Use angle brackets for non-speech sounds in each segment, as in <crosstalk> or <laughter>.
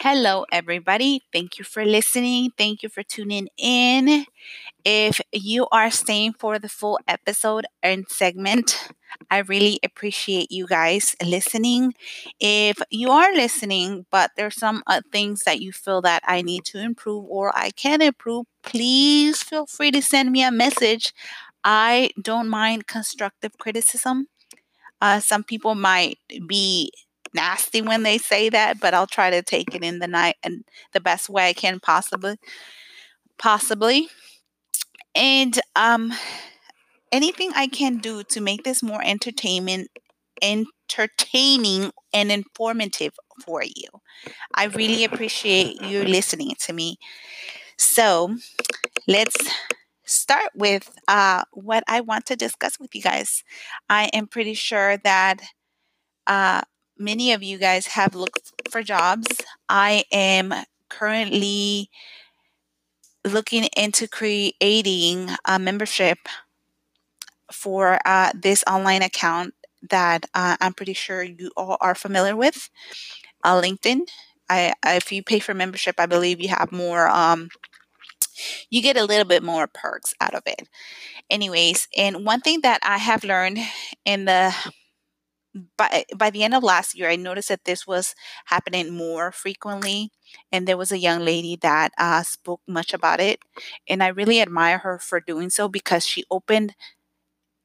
Hello, everybody. Thank you for listening. Thank you for tuning in. If you are staying for the full episode and segment, I really appreciate you guys listening. If you are listening, but there's some uh, things that you feel that I need to improve or I can improve, please feel free to send me a message. I don't mind constructive criticism. Uh, some people might be nasty when they say that, but I'll try to take it in the night and the best way I can possibly possibly. And um anything I can do to make this more entertainment entertaining and informative for you. I really appreciate you listening to me. So, let's start with uh, what I want to discuss with you guys. I am pretty sure that uh, many of you guys have looked for jobs. I am currently looking into creating a membership for uh, this online account that uh, I'm pretty sure you all are familiar with, uh, LinkedIn. I, if you pay for membership, I believe you have more. Um, you get a little bit more perks out of it. Anyways, and one thing that I have learned in the by by the end of last year, I noticed that this was happening more frequently, and there was a young lady that uh, spoke much about it, and I really admire her for doing so because she opened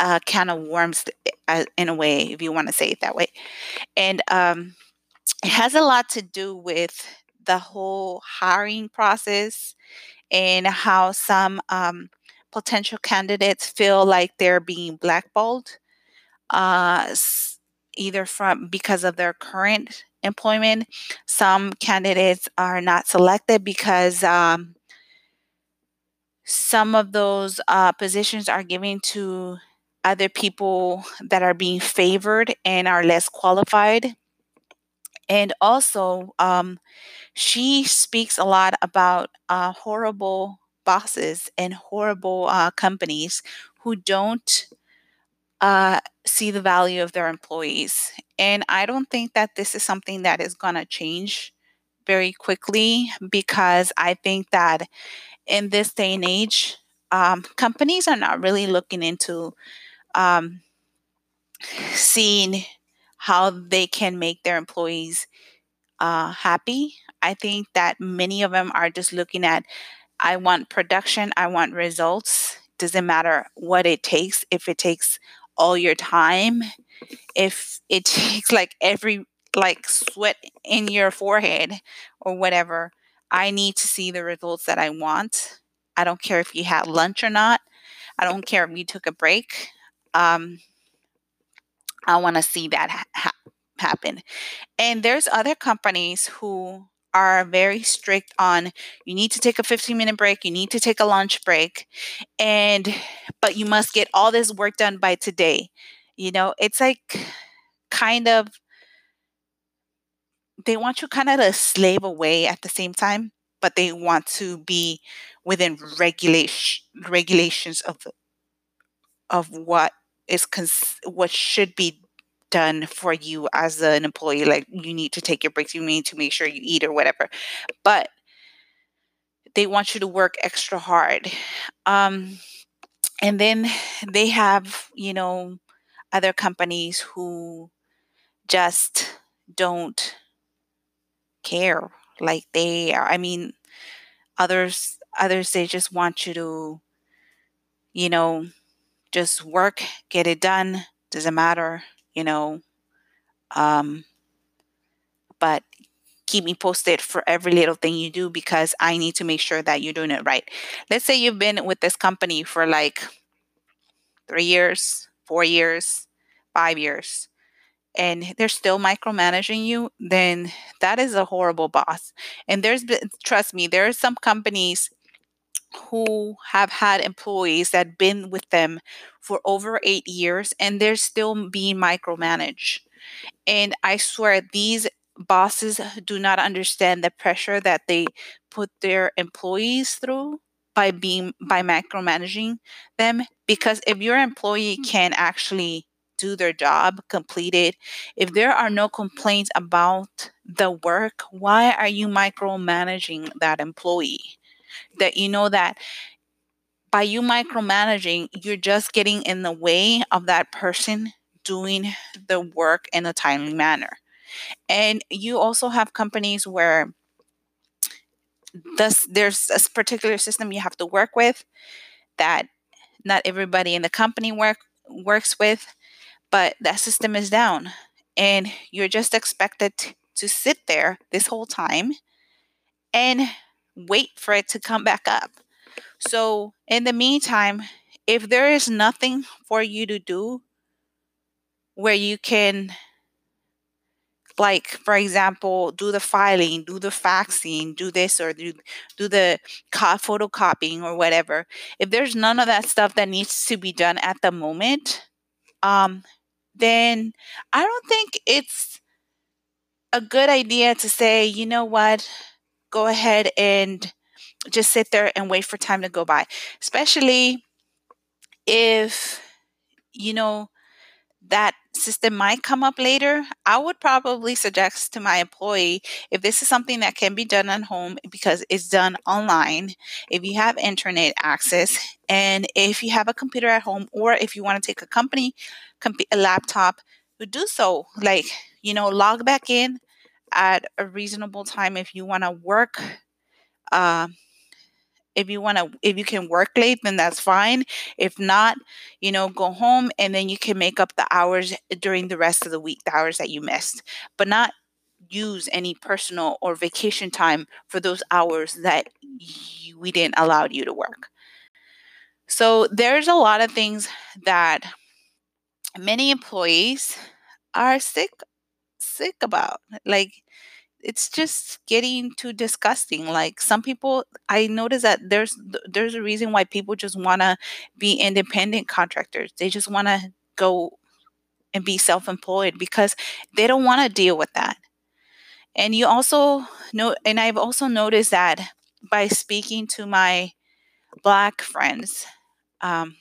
a can of worms uh, in a way, if you want to say it that way, and um, it has a lot to do with the whole hiring process and how some um, potential candidates feel like they're being blackballed. Uh, either from because of their current employment. Some candidates are not selected because um, some of those uh, positions are given to other people that are being favored and are less qualified. And also, um, she speaks a lot about uh, horrible bosses and horrible uh, companies who don't uh, see the value of their employees. And I don't think that this is something that is going to change very quickly because I think that in this day and age, um, companies are not really looking into um, seeing how they can make their employees uh, happy. I think that many of them are just looking at, I want production, I want results. Doesn't matter what it takes. If it takes all your time if it <laughs> takes like every like sweat in your forehead or whatever. I need to see the results that i want. I don't care if you had lunch or not. I don't care if you took a break. Um, i want to see that ha- happen. And there's other companies who are very strict on you need to take a 15 minute break, you need to take a lunch break, and but you must get all this work done by today. You know, it's like kind of they want you kind of to slave away at the same time, but they want to be within regulation regulations of of what is cons- what should be done for you as an employee. Like you need to take your breaks, you need to make sure you eat or whatever. But they want you to work extra hard. Um, and then they have, you know, other companies who just don't care. Like they are, I mean, others, others, they just want you to, you know, just work, get it done, doesn't matter you know. Um, but keep me posted for every little thing you do because I need to make sure that you're doing it right. Let's say you've been with this company for like three years, four years, five years, and they're still micromanaging you, then that is a horrible boss. And there's, trust me, there are some companies who have had employees that been with them for over eight years and they're still being micromanaged. And I swear these bosses do not understand the pressure that they put their employees through by being by micromanaging them because if your employee mm. can actually do their job completed. If there are no complaints about the work, why are you micromanaging that employee? That you know that by you micromanaging, you're just getting in the way of that person doing the work in a timely manner. And you also have companies where this, there's a particular system you have to work with that not everybody in the company work works with, but that system is down and you're just expected to sit there this whole time and wait for it to come back up. So, in the meantime, if there is nothing for you to do where you can like for example do the filing do the faxing do this or do, do the co- photocopying or whatever if there's none of that stuff that needs to be done at the moment um, then i don't think it's a good idea to say you know what go ahead and just sit there and wait for time to go by especially if you know that system might come up later, I would probably suggest to my employee if this is something that can be done at home because it's done online, if you have internet access, and if you have a computer at home, or if you want to take a company comp- a laptop, do so. Like, you know, log back in at a reasonable time if you want to work. Uh, if you want to if you can work late then that's fine if not you know go home and then you can make up the hours during the rest of the week the hours that you missed but not use any personal or vacation time for those hours that you, we didn't allow you to work so there's a lot of things that many employees are sick sick about like it's just getting too disgusting like some people i notice that there's there's a reason why people just want to be independent contractors they just want to go and be self-employed because they don't want to deal with that. And you also know and i've also noticed that by speaking to my black friends um,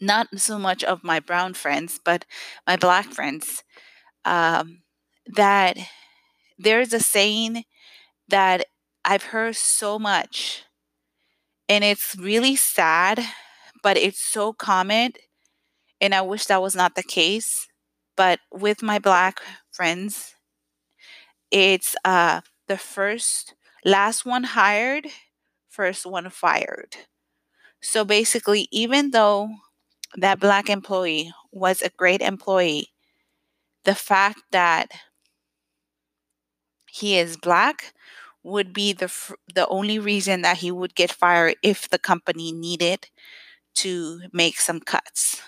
not so much of my brown friends but my black friends um, that there's a saying that I've heard so much, and it's really sad, but it's so common. And I wish that was not the case. But with my black friends, it's uh, the first, last one hired, first one fired. So basically, even though that black employee was a great employee, the fact that he is black would be the the only reason that he would get fired if the company needed to make some cuts.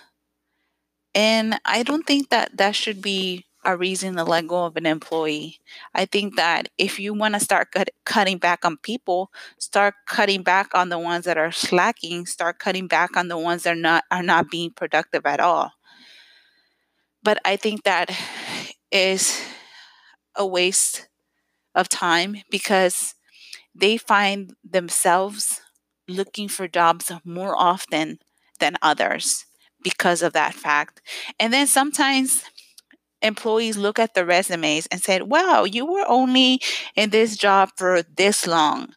And I don't think that that should be a reason to let go of an employee. I think that if you want to start cut, cutting back on people, start cutting back on the ones that are slacking, start cutting back on the ones that are not are not being productive at all. But I think that is a waste of time because they find themselves looking for jobs more often than others because of that fact. And then sometimes employees look at the resumes and said, "Wow, you were only in this job for this long."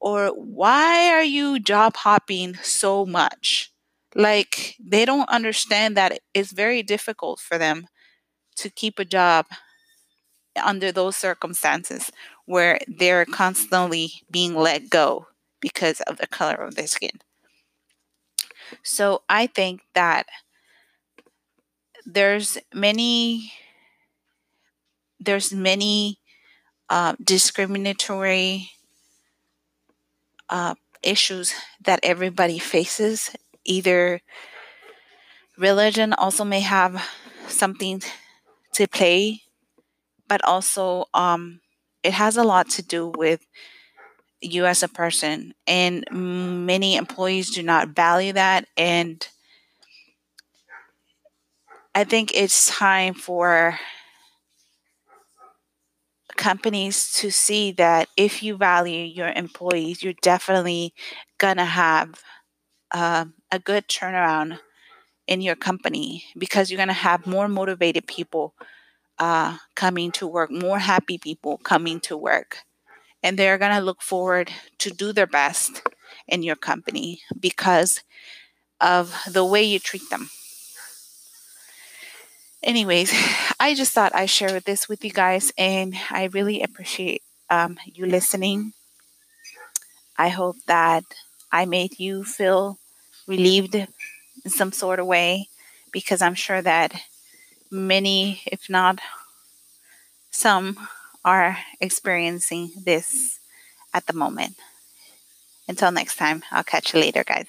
Or why are you job hopping so much? Like they don't understand that it's very difficult for them to keep a job under those circumstances where they're constantly being let go because of the color of their skin. So I think that there's many there's many uh, discriminatory uh, issues that everybody faces. Either religion also may have something to play but also um, it has a lot to do with you as a person. And many employees do not value that. And I think it's time for companies to see that if you value your employees, you're definitely going to have uh, a good turnaround in your company because you're going to have more motivated people uh, coming to work, more happy people coming to work. And they're going to look forward to do their best in your company because of the way you treat them. Anyways, I just thought I'd share this with you guys, and I really appreciate um, you listening. I hope that I made you feel relieved in some sort of way because I'm sure that many, if not some, are experiencing this at the moment. Until next time, I'll catch you later, guys.